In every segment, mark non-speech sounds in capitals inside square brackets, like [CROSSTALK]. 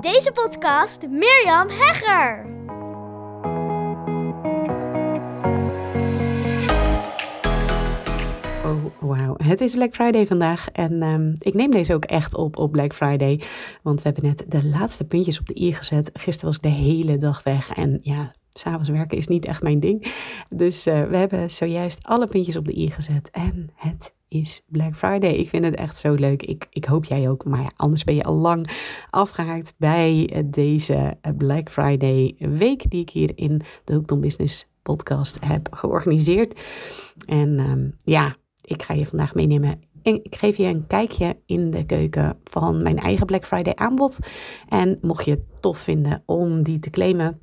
Deze podcast Mirjam Hegger. Oh, wauw. Het is Black Friday vandaag en ehm, ik neem deze ook echt op op Black Friday. Want we hebben net de laatste puntjes op de i gezet. Gisteren was ik de hele dag weg en ja, s'avonds werken is niet echt mijn ding. Dus uh, we hebben zojuist alle puntjes op de i gezet en het is Black Friday. Ik vind het echt zo leuk. Ik, ik hoop jij ook. Maar ja, anders ben je al lang afgehaakt bij deze Black Friday week die ik hier in de Hooked Business podcast heb georganiseerd. En um, ja, ik ga je vandaag meenemen. En ik geef je een kijkje in de keuken van mijn eigen Black Friday aanbod. En mocht je het tof vinden om die te claimen,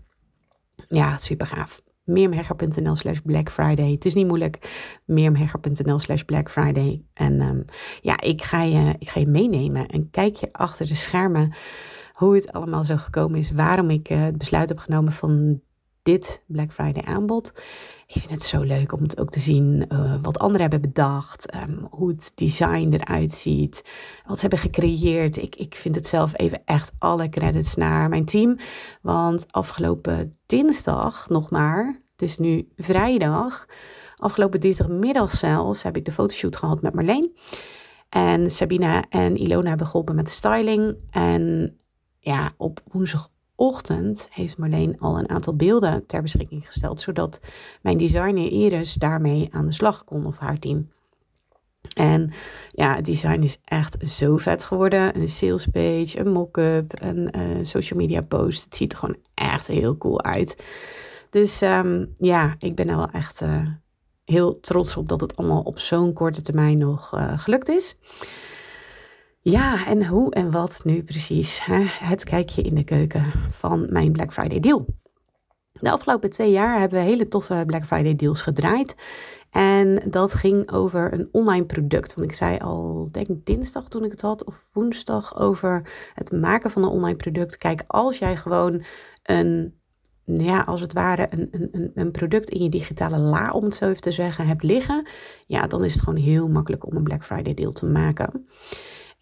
ja, super gaaf. Meermhegger.nl slash Black Friday. Het is niet moeilijk. Meermhegger.nl slash Black Friday. En um, ja, ik ga, je, ik ga je meenemen. Een kijkje achter de schermen. Hoe het allemaal zo gekomen is. Waarom ik uh, het besluit heb genomen van dit Black Friday aanbod. Ik vind het zo leuk om het ook te zien uh, wat anderen hebben bedacht, um, hoe het design eruit ziet, wat ze hebben gecreëerd. Ik, ik vind het zelf even echt alle credits naar mijn team. Want afgelopen dinsdag nog maar, het is nu vrijdag, afgelopen dinsdagmiddag zelfs heb ik de fotoshoot gehad met Marleen. En Sabina en Ilona hebben geholpen met de styling. En ja, op woensdag ochtend heeft Marleen al een aantal beelden ter beschikking gesteld, zodat mijn designer Iris daarmee aan de slag kon of haar team. En ja, het design is echt zo vet geworden. Een sales page, een mock-up, een uh, social media post. Het ziet er gewoon echt heel cool uit. Dus um, ja, ik ben er wel echt uh, heel trots op dat het allemaal op zo'n korte termijn nog uh, gelukt is. Ja, en hoe en wat nu precies? Hè? Het kijkje in de keuken van mijn Black Friday deal. De afgelopen twee jaar hebben we hele toffe Black Friday deals gedraaid. En dat ging over een online product. Want ik zei al, denk dinsdag toen ik het had, of woensdag over het maken van een online product. Kijk, als jij gewoon een, ja, als het ware een, een, een product in je digitale la, om het zo even te zeggen, hebt liggen. Ja, dan is het gewoon heel makkelijk om een Black Friday deal te maken.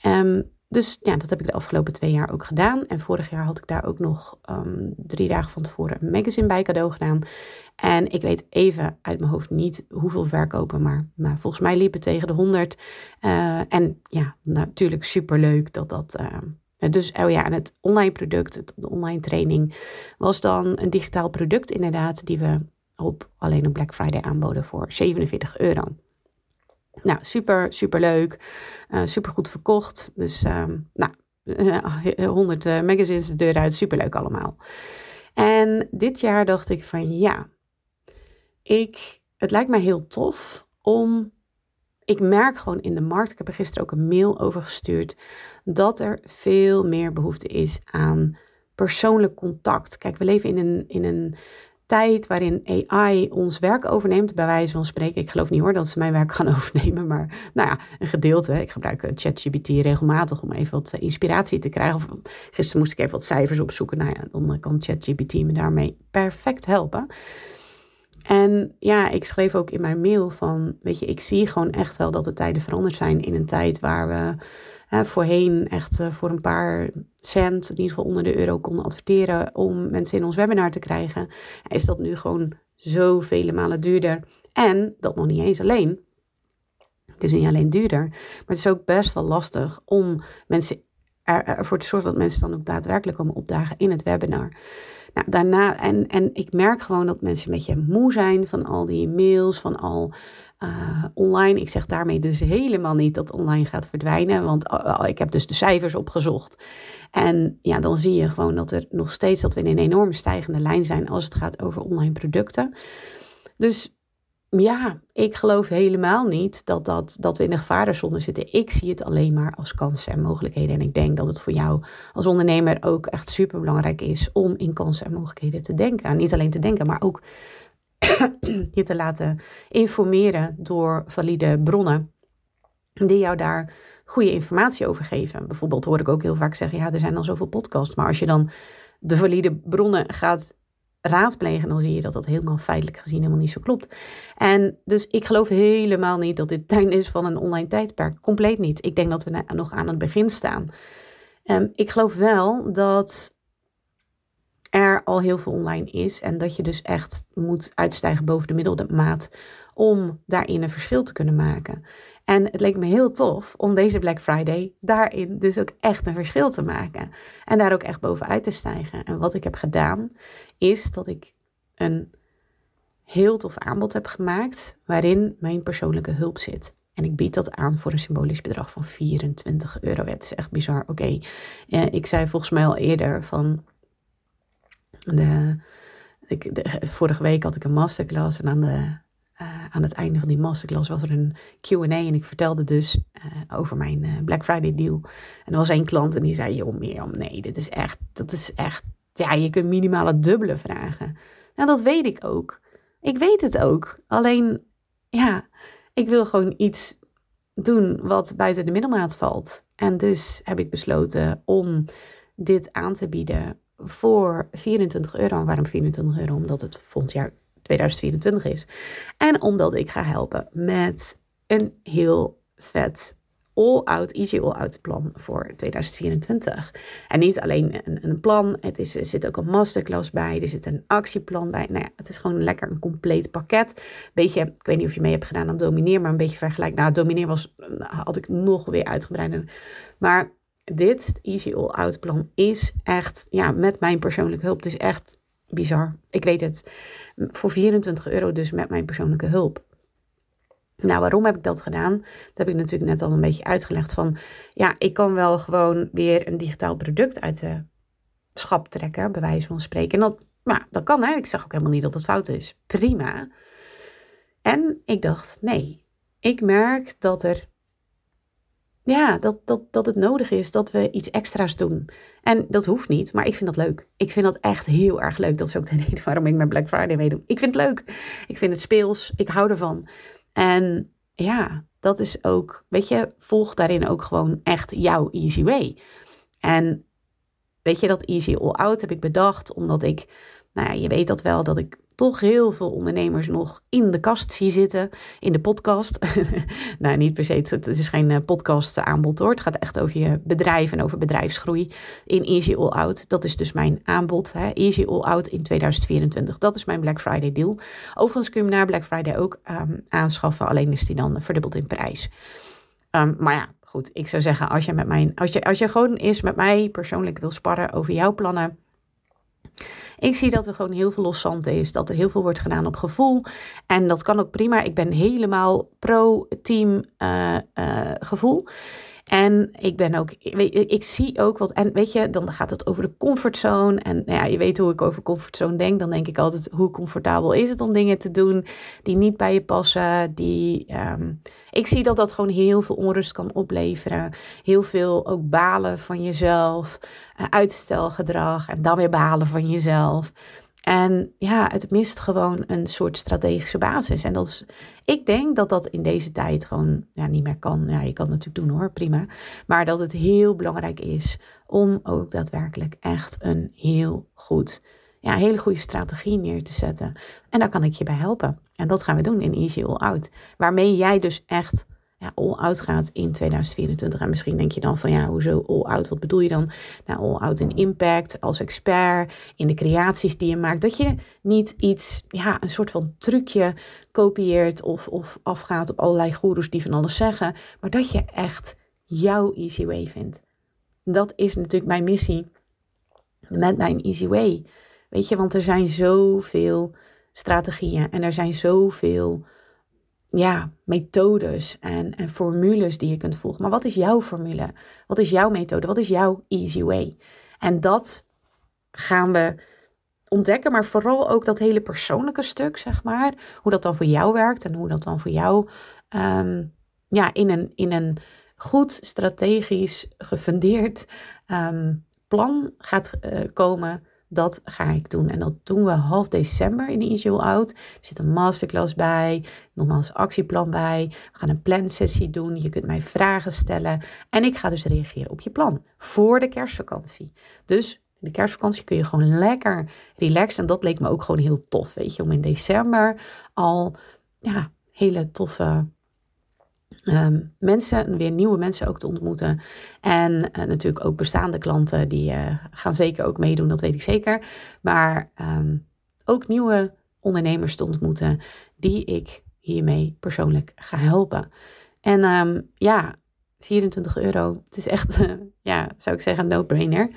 Um, dus ja, dat heb ik de afgelopen twee jaar ook gedaan. En vorig jaar had ik daar ook nog um, drie dagen van tevoren een magazine bij cadeau gedaan. En ik weet even uit mijn hoofd niet hoeveel verkopen, maar, maar volgens mij liep het tegen de 100. Uh, en ja, natuurlijk superleuk dat dat. Uh, dus oh ja, en het online product, de online training, was dan een digitaal product inderdaad, die we op alleen op Black Friday aanboden voor 47 euro. Nou, super, super leuk. Uh, super goed verkocht. Dus, uh, nou, [LAUGHS] uh, 100 magazines de deur uit. Super leuk allemaal. En dit jaar dacht ik van ja, ik, het lijkt mij heel tof om. Ik merk gewoon in de markt, ik heb er gisteren ook een mail over gestuurd, dat er veel meer behoefte is aan persoonlijk contact. Kijk, we leven in een, in een tijd waarin AI ons werk overneemt, bij wijze van spreken. Ik geloof niet hoor dat ze mijn werk [LAUGHS] gaan overnemen, maar nou ja, een gedeelte. Ik gebruik ChatGPT regelmatig om even wat inspiratie te krijgen. Of, gisteren moest ik even wat cijfers opzoeken. Nou ja, dan kan ChatGPT me daarmee perfect helpen. En ja, ik schreef ook in mijn mail van, weet je, ik zie gewoon echt wel dat de tijden veranderd zijn in een tijd waar we voorheen echt uh, voor een paar cent, in ieder geval onder de euro, konden adverteren om mensen in ons webinar te krijgen, is dat nu gewoon zoveel malen duurder. En dat nog niet eens alleen. Het is niet alleen duurder, maar het is ook best wel lastig om mensen er, ervoor te zorgen dat mensen dan ook daadwerkelijk komen opdagen in het webinar. Nou, daarna, en, en ik merk gewoon dat mensen een beetje moe zijn van al die mails, van al uh, online. Ik zeg daarmee dus helemaal niet dat online gaat verdwijnen, want uh, ik heb dus de cijfers opgezocht. En ja, dan zie je gewoon dat er nog steeds dat we in een enorm stijgende lijn zijn als het gaat over online producten. Dus ja, ik geloof helemaal niet dat, dat, dat we in de gevarenzone zitten. Ik zie het alleen maar als kansen en mogelijkheden. En ik denk dat het voor jou als ondernemer ook echt super belangrijk is om in kansen en mogelijkheden te denken. En niet alleen te denken, maar ook je te laten informeren door valide bronnen die jou daar goede informatie over geven. Bijvoorbeeld hoor ik ook heel vaak zeggen, ja, er zijn al zoveel podcasts, maar als je dan de valide bronnen gaat raadplegen, dan zie je dat dat helemaal feitelijk gezien helemaal niet zo klopt. En dus ik geloof helemaal niet dat dit tuin is van een online tijdperk. Compleet niet. Ik denk dat we nog aan het begin staan. Um, ik geloof wel dat er al heel veel online is en dat je dus echt moet uitstijgen boven de middelde maat om daarin een verschil te kunnen maken. En het leek me heel tof om deze Black Friday daarin dus ook echt een verschil te maken. En daar ook echt bovenuit te stijgen. En wat ik heb gedaan, is dat ik een heel tof aanbod heb gemaakt waarin mijn persoonlijke hulp zit. En ik bied dat aan voor een symbolisch bedrag van 24 euro. Het is echt bizar. Oké, ik zei volgens mij al eerder van vorige week had ik een masterclass en aan de uh, aan het einde van die masterclass was er een QA. En ik vertelde dus uh, over mijn uh, Black Friday deal. En er was één klant en die zei: Joh, Mirjam, nee, dit is echt, dat is echt. Ja, je kunt minimaal het dubbele vragen. Nou, dat weet ik ook. Ik weet het ook. Alleen, ja, ik wil gewoon iets doen wat buiten de middelmaat valt. En dus heb ik besloten om dit aan te bieden voor 24 euro. En waarom 24 euro? Omdat het volgend jaar 2024 is. En omdat ik ga helpen met een heel vet all-out, easy all-out plan voor 2024. En niet alleen een, plan, het is, er zit ook een masterclass bij, er zit een actieplan bij. Nou ja, het is gewoon lekker een compleet pakket. Beetje, ik weet niet of je mee hebt gedaan aan Domineer, maar een beetje vergelijk. Nou, Domineer was, had ik nog weer uitgebreider. Maar dit Easy All Out plan is echt, ja, met mijn persoonlijke hulp. Het is echt bizar. Ik weet het. Voor 24 euro dus met mijn persoonlijke hulp. Nou, waarom heb ik dat gedaan? Dat heb ik natuurlijk net al een beetje uitgelegd. Van ja, ik kan wel gewoon weer een digitaal product uit de schap trekken, bij wijze van spreken. En dat, nou, dat kan, hè. Ik zeg ook helemaal niet dat het fout is. Prima. En ik dacht, nee, ik merk dat er ja, dat, dat, dat het nodig is dat we iets extra's doen. En dat hoeft niet, maar ik vind dat leuk. Ik vind dat echt heel erg leuk. Dat is ook de [LAUGHS] reden waarom ik met Black Friday meedoe. Ik vind het leuk. Ik vind het speels. Ik hou ervan. En ja, dat is ook, weet je, volg daarin ook gewoon echt jouw easy way. En weet je, dat easy all out heb ik bedacht omdat ik, nou ja, je weet dat wel, dat ik toch heel veel ondernemers nog in de kast zie zitten, in de podcast. [LAUGHS] nou, niet per se, het, is geen eh, podcast aanbod hoor. Het gaat echt over je bedrijf en over bedrijfsgroei in Easy All Out. Dat is dus mijn aanbod, hè? Easy All Out in 2024. Dat is mijn Black Friday deal. Overigens kun je hem na Black Friday ook um, aanschaffen, alleen is die dan verdubbeld in prijs. Um, maar ja, goed, ik zou zeggen, als je, met mijn, als, je, als je gewoon eens met mij persoonlijk wil sparren over jouw plannen ik zie dat er gewoon heel veel loszand is. Dat er heel veel wordt gedaan op gevoel. En dat kan ook prima. Ik ben helemaal pro-team uh, uh, gevoel. En ik ben ook, ik zie ook wat, en weet je, dan gaat het over de comfortzone. En nou ja, je weet hoe ik over comfortzone denk. Dan denk ik altijd, hoe comfortabel is het om dingen te doen die niet bij je passen? Die, um, ik zie dat dat gewoon heel veel onrust kan opleveren. Heel veel ook balen van jezelf, uh, uitstelgedrag en dan weer balen van jezelf. En ja, het mist gewoon een soort strategische basis. En dat is, ik denk dat dat in deze tijd gewoon ja, niet meer kan. Ja, je kan het natuurlijk doen hoor, prima. Maar dat het heel belangrijk is om ook daadwerkelijk echt een heel goed, ja, hele goede strategie neer te zetten. En daar kan ik je bij helpen. En dat gaan we doen in Easy All Out. Waarmee jij dus echt ja, all-out gaat in 2024. En misschien denk je dan van ja, hoezo all-out? Wat bedoel je dan? Nou, all-out in impact, als expert, in de creaties die je maakt. Dat je niet iets, ja, een soort van trucje kopieert of, of afgaat op allerlei goeroes die van alles zeggen. Maar dat je echt jouw easy way vindt. Dat is natuurlijk mijn missie met mijn easy way. Weet je, want er zijn zoveel strategieën en er zijn zoveel ja, methodes en, en formules die je kunt volgen. Maar wat is jouw formule? Wat is jouw methode? Wat is jouw easy way? En dat gaan we ontdekken, maar vooral ook dat hele persoonlijke stuk, zeg maar. Hoe dat dan voor jou werkt en hoe dat dan voor jou um, ja, in, een, in een goed strategisch gefundeerd um, plan gaat uh, komen dat ga ik doen. En dat doen we half december in de Easy Out. Er zit een masterclass bij, nogmaals actieplan bij. We gaan een plansessie doen. Je kunt mij vragen stellen. En ik ga dus reageren op je plan voor de kerstvakantie. Dus in de kerstvakantie kun je gewoon lekker relaxen. En dat leek me ook gewoon heel tof, weet je. Om in december al ja, hele toffe ehm, mensen, weer nieuwe mensen ook te ontmoeten. En eh, natuurlijk ook bestaande klanten, die uh, gaan zeker ook meedoen, dat weet ik zeker. Maar ehm, ook nieuwe ondernemers te ontmoeten, die ik hiermee persoonlijk ga helpen. En ehm, ja, 24 euro, het is echt, [LAUGHS] ja, zou ik zeggen, no-brainer.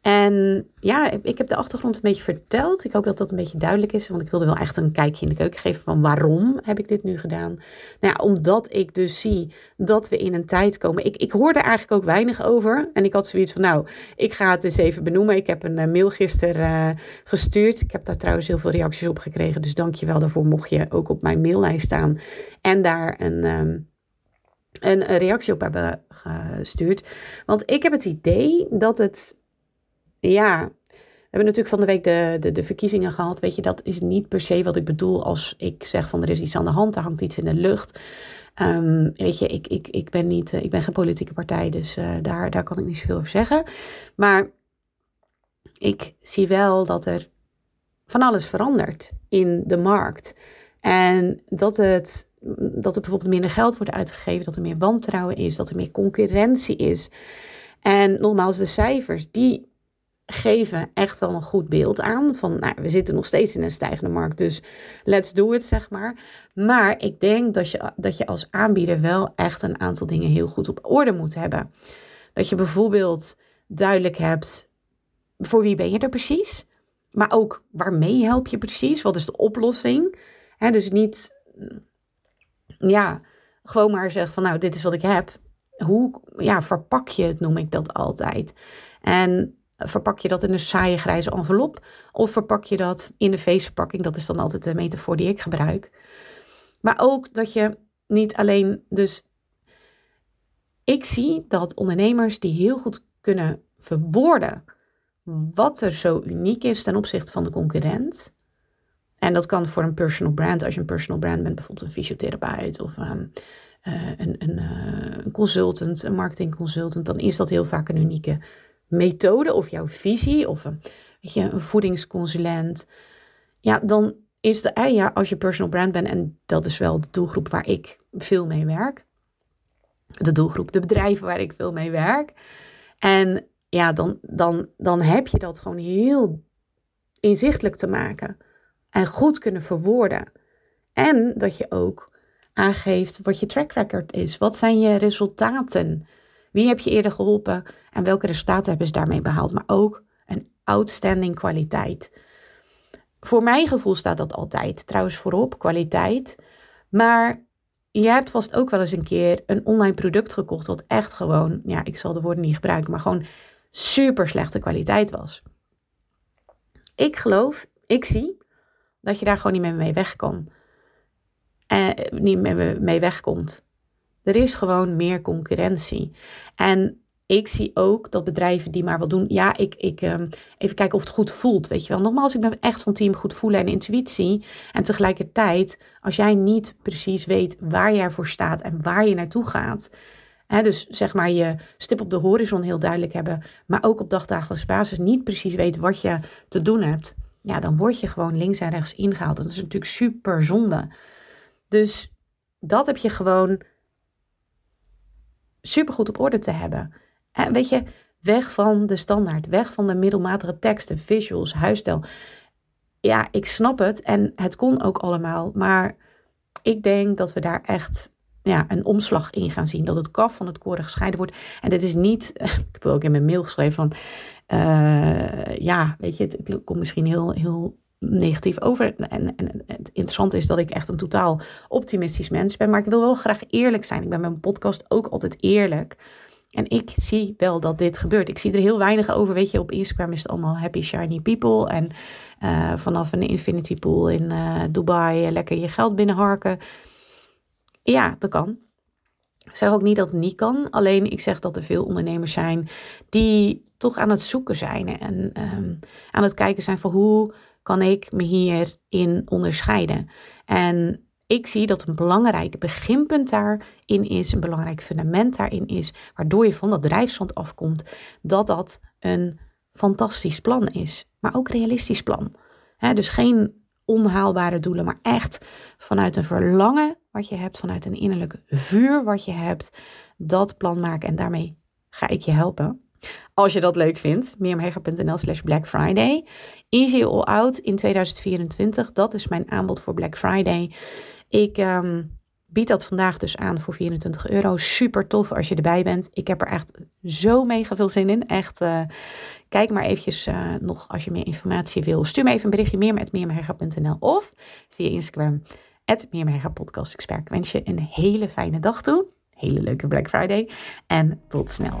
En ja, ik heb de achtergrond een beetje verteld. Ik hoop dat dat een beetje duidelijk is, want ik wilde wel echt een kijkje in de keuken geven van waarom heb ik dit nu gedaan. Nou ja, omdat ik dus zie dat we in een tijd komen. Ik, ik hoorde eigenlijk ook weinig over en ik had zoiets van nou, ik ga het eens even benoemen. Ik heb een uh, mail gisteren uh, gestuurd. Ik heb daar trouwens heel veel reacties op gekregen, dus dank je wel daarvoor mocht je ook op mijn maillijst staan en daar een... Um, een reactie op hebben gestuurd. Want ik heb het idee dat het ja, we hebben natuurlijk van de week de, de, de, verkiezingen gehad. Weet je, dat is niet per se wat ik bedoel als ik zeg van er is iets aan de hand, er hangt iets in de lucht. Um, weet je, ik, ik, ik, ben niet, eh, ik ben geen politieke partij, dus uh, daar, daar kan ik niet zoveel over zeggen. Maar ik zie wel dat er van alles verandert in de markt. En dat, het, dat er bijvoorbeeld minder geld wordt uitgegeven, dat er meer wantrouwen is, dat er meer concurrentie is. En nogmaals, de cijfers, die geven echt wel een goed beeld aan. Van nou, we zitten nog steeds in een stijgende markt, dus let's do it, zeg maar. Maar ik denk dat je, dat je als aanbieder wel echt een aantal dingen heel goed op orde moet hebben. Dat je bijvoorbeeld duidelijk hebt voor wie ben je er precies, maar ook waarmee help je precies, wat is de oplossing. He, dus niet, ja, gewoon maar zeggen van nou, dit is wat ik heb. Hoe ja, verpak je het, noem ik dat altijd. En Verpak je dat in een saaie grijze envelop of verpak je dat in een feestverpakking? Dat is dan altijd de metafoor die ik gebruik. Maar ook dat je niet alleen dus. Ik zie dat ondernemers die heel goed kunnen verwoorden wat er zo uniek is ten opzichte van de concurrent. En dat kan voor een personal brand, als je een personal brand bent, bijvoorbeeld een fysiotherapeut of um, een, een, uh, een consultant, een marketing consultant, dan is dat heel vaak een unieke methode of jouw visie of een, weet je, een voedingsconsulent, ja, dan is de, ja, als je personal brand bent, en dat is wel de doelgroep waar ik veel mee werk, de doelgroep, de bedrijven waar ik veel mee werk. En ja, dan, dan, dan heb je dat gewoon heel inzichtelijk te maken en goed kunnen verwoorden. En dat je ook aangeeft wat je track record is. Wat zijn je resultaten? Wie heb je eerder geholpen en welke resultaten hebben ze daarmee behaald? Maar ook een outstanding kwaliteit. Voor mijn gevoel staat dat altijd trouwens voorop, kwaliteit. Maar je hebt vast ook wel eens een keer een online product gekocht wat echt gewoon, ja, ik zal de woorden niet gebruiken, maar gewoon super slechte kwaliteit was. Ik geloof, ik zie dat je daar gewoon niet meer mee weg kan. Eh, niet mee wegkomt. Er is gewoon meer concurrentie. En ik zie ook dat bedrijven die maar wat doen. Ja, ik, ik um, even kijken of het goed voelt. Weet je wel. Nogmaals, ik ben echt van team goed voelen en intuïtie. En tegelijkertijd, als jij niet precies weet waar jij voor staat en waar je naartoe gaat. Hè, dus zeg maar je stip op de horizon heel duidelijk hebben. Maar ook op dagdagelijks basis niet precies weet wat je te doen hebt. Ja, dan word je gewoon links en rechts ingehaald. En dat is natuurlijk super zonde. Dus dat heb je gewoon supergoed op orde te hebben. En weet je, weg van de standaard, weg van de middelmatige teksten, visuals, huisstijl. Ja, ik snap het en het kon ook allemaal, maar ik denk dat we daar echt ja, een omslag in gaan zien. Dat het kaf van het koren gescheiden wordt. En dit is niet, [LAUGHS] ik heb ook in mijn mail geschreven van, uh, ja, weet je, het, het komt misschien heel, heel negatief over. En, en, het interessante is dat ik echt een totaal optimistisch mens ben. Maar ik wil wel graag eerlijk zijn. Ik ben met mijn podcast ook altijd eerlijk. En ik zie wel dat dit gebeurt. Ik zie er heel weinig over. Weet je, op Instagram is het allemaal happy, shiny people. En uh, vanaf een infinity pool in uh, Dubai lekker je geld binnenharken. Ja, dat kan. Ik zeg ook niet dat het niet kan. Alleen ik zeg dat er veel ondernemers zijn die toch aan het zoeken zijn. En um, aan het kijken zijn van hoe kan ik me hierin onderscheiden. En ik zie dat een belangrijk beginpunt daarin is, een belangrijk fundament daarin is, waardoor je van dat drijfzand afkomt, dat dat een fantastisch plan is, maar ook realistisch plan. dus geen onhaalbare doelen, maar echt vanuit een verlangen wat je hebt, vanuit een innerlijk vuur wat je hebt, dat plan maken en daarmee ga ik je helpen. Als je dat leuk vindt, meermheger.nl slash Black Friday. Easy all out in 2024, dat is mijn aanbod voor Black Friday. Ik ehm, bied dat vandaag dus aan voor 24 euro. Super tof als je erbij bent. Ik heb er echt zo mega veel zin in. Echt, uh, kijk maar eventjes uh, nog als je meer informatie wil. Stuur me even een berichtje meer met meermerga.nl of via Instagram, Meermerga Podcast Expert. Ik wens je een hele fijne dag toe. Hele leuke Black Friday en tot snel.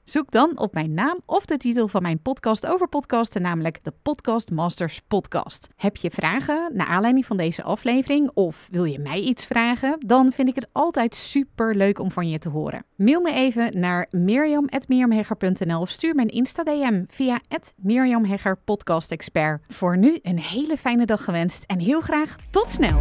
Zoek dan op mijn naam of de titel van mijn podcast over podcasten, namelijk de Podcast Masters Podcast. Heb je vragen naar aanleiding van deze aflevering of wil je mij iets vragen? Dan vind ik het altijd super leuk om van je te horen. Mail me even naar mirjam.mirjamhegger.nl of stuur mijn Insta-DM via Mirjam Podcast Expert. Voor nu een hele fijne dag gewenst en heel graag tot snel!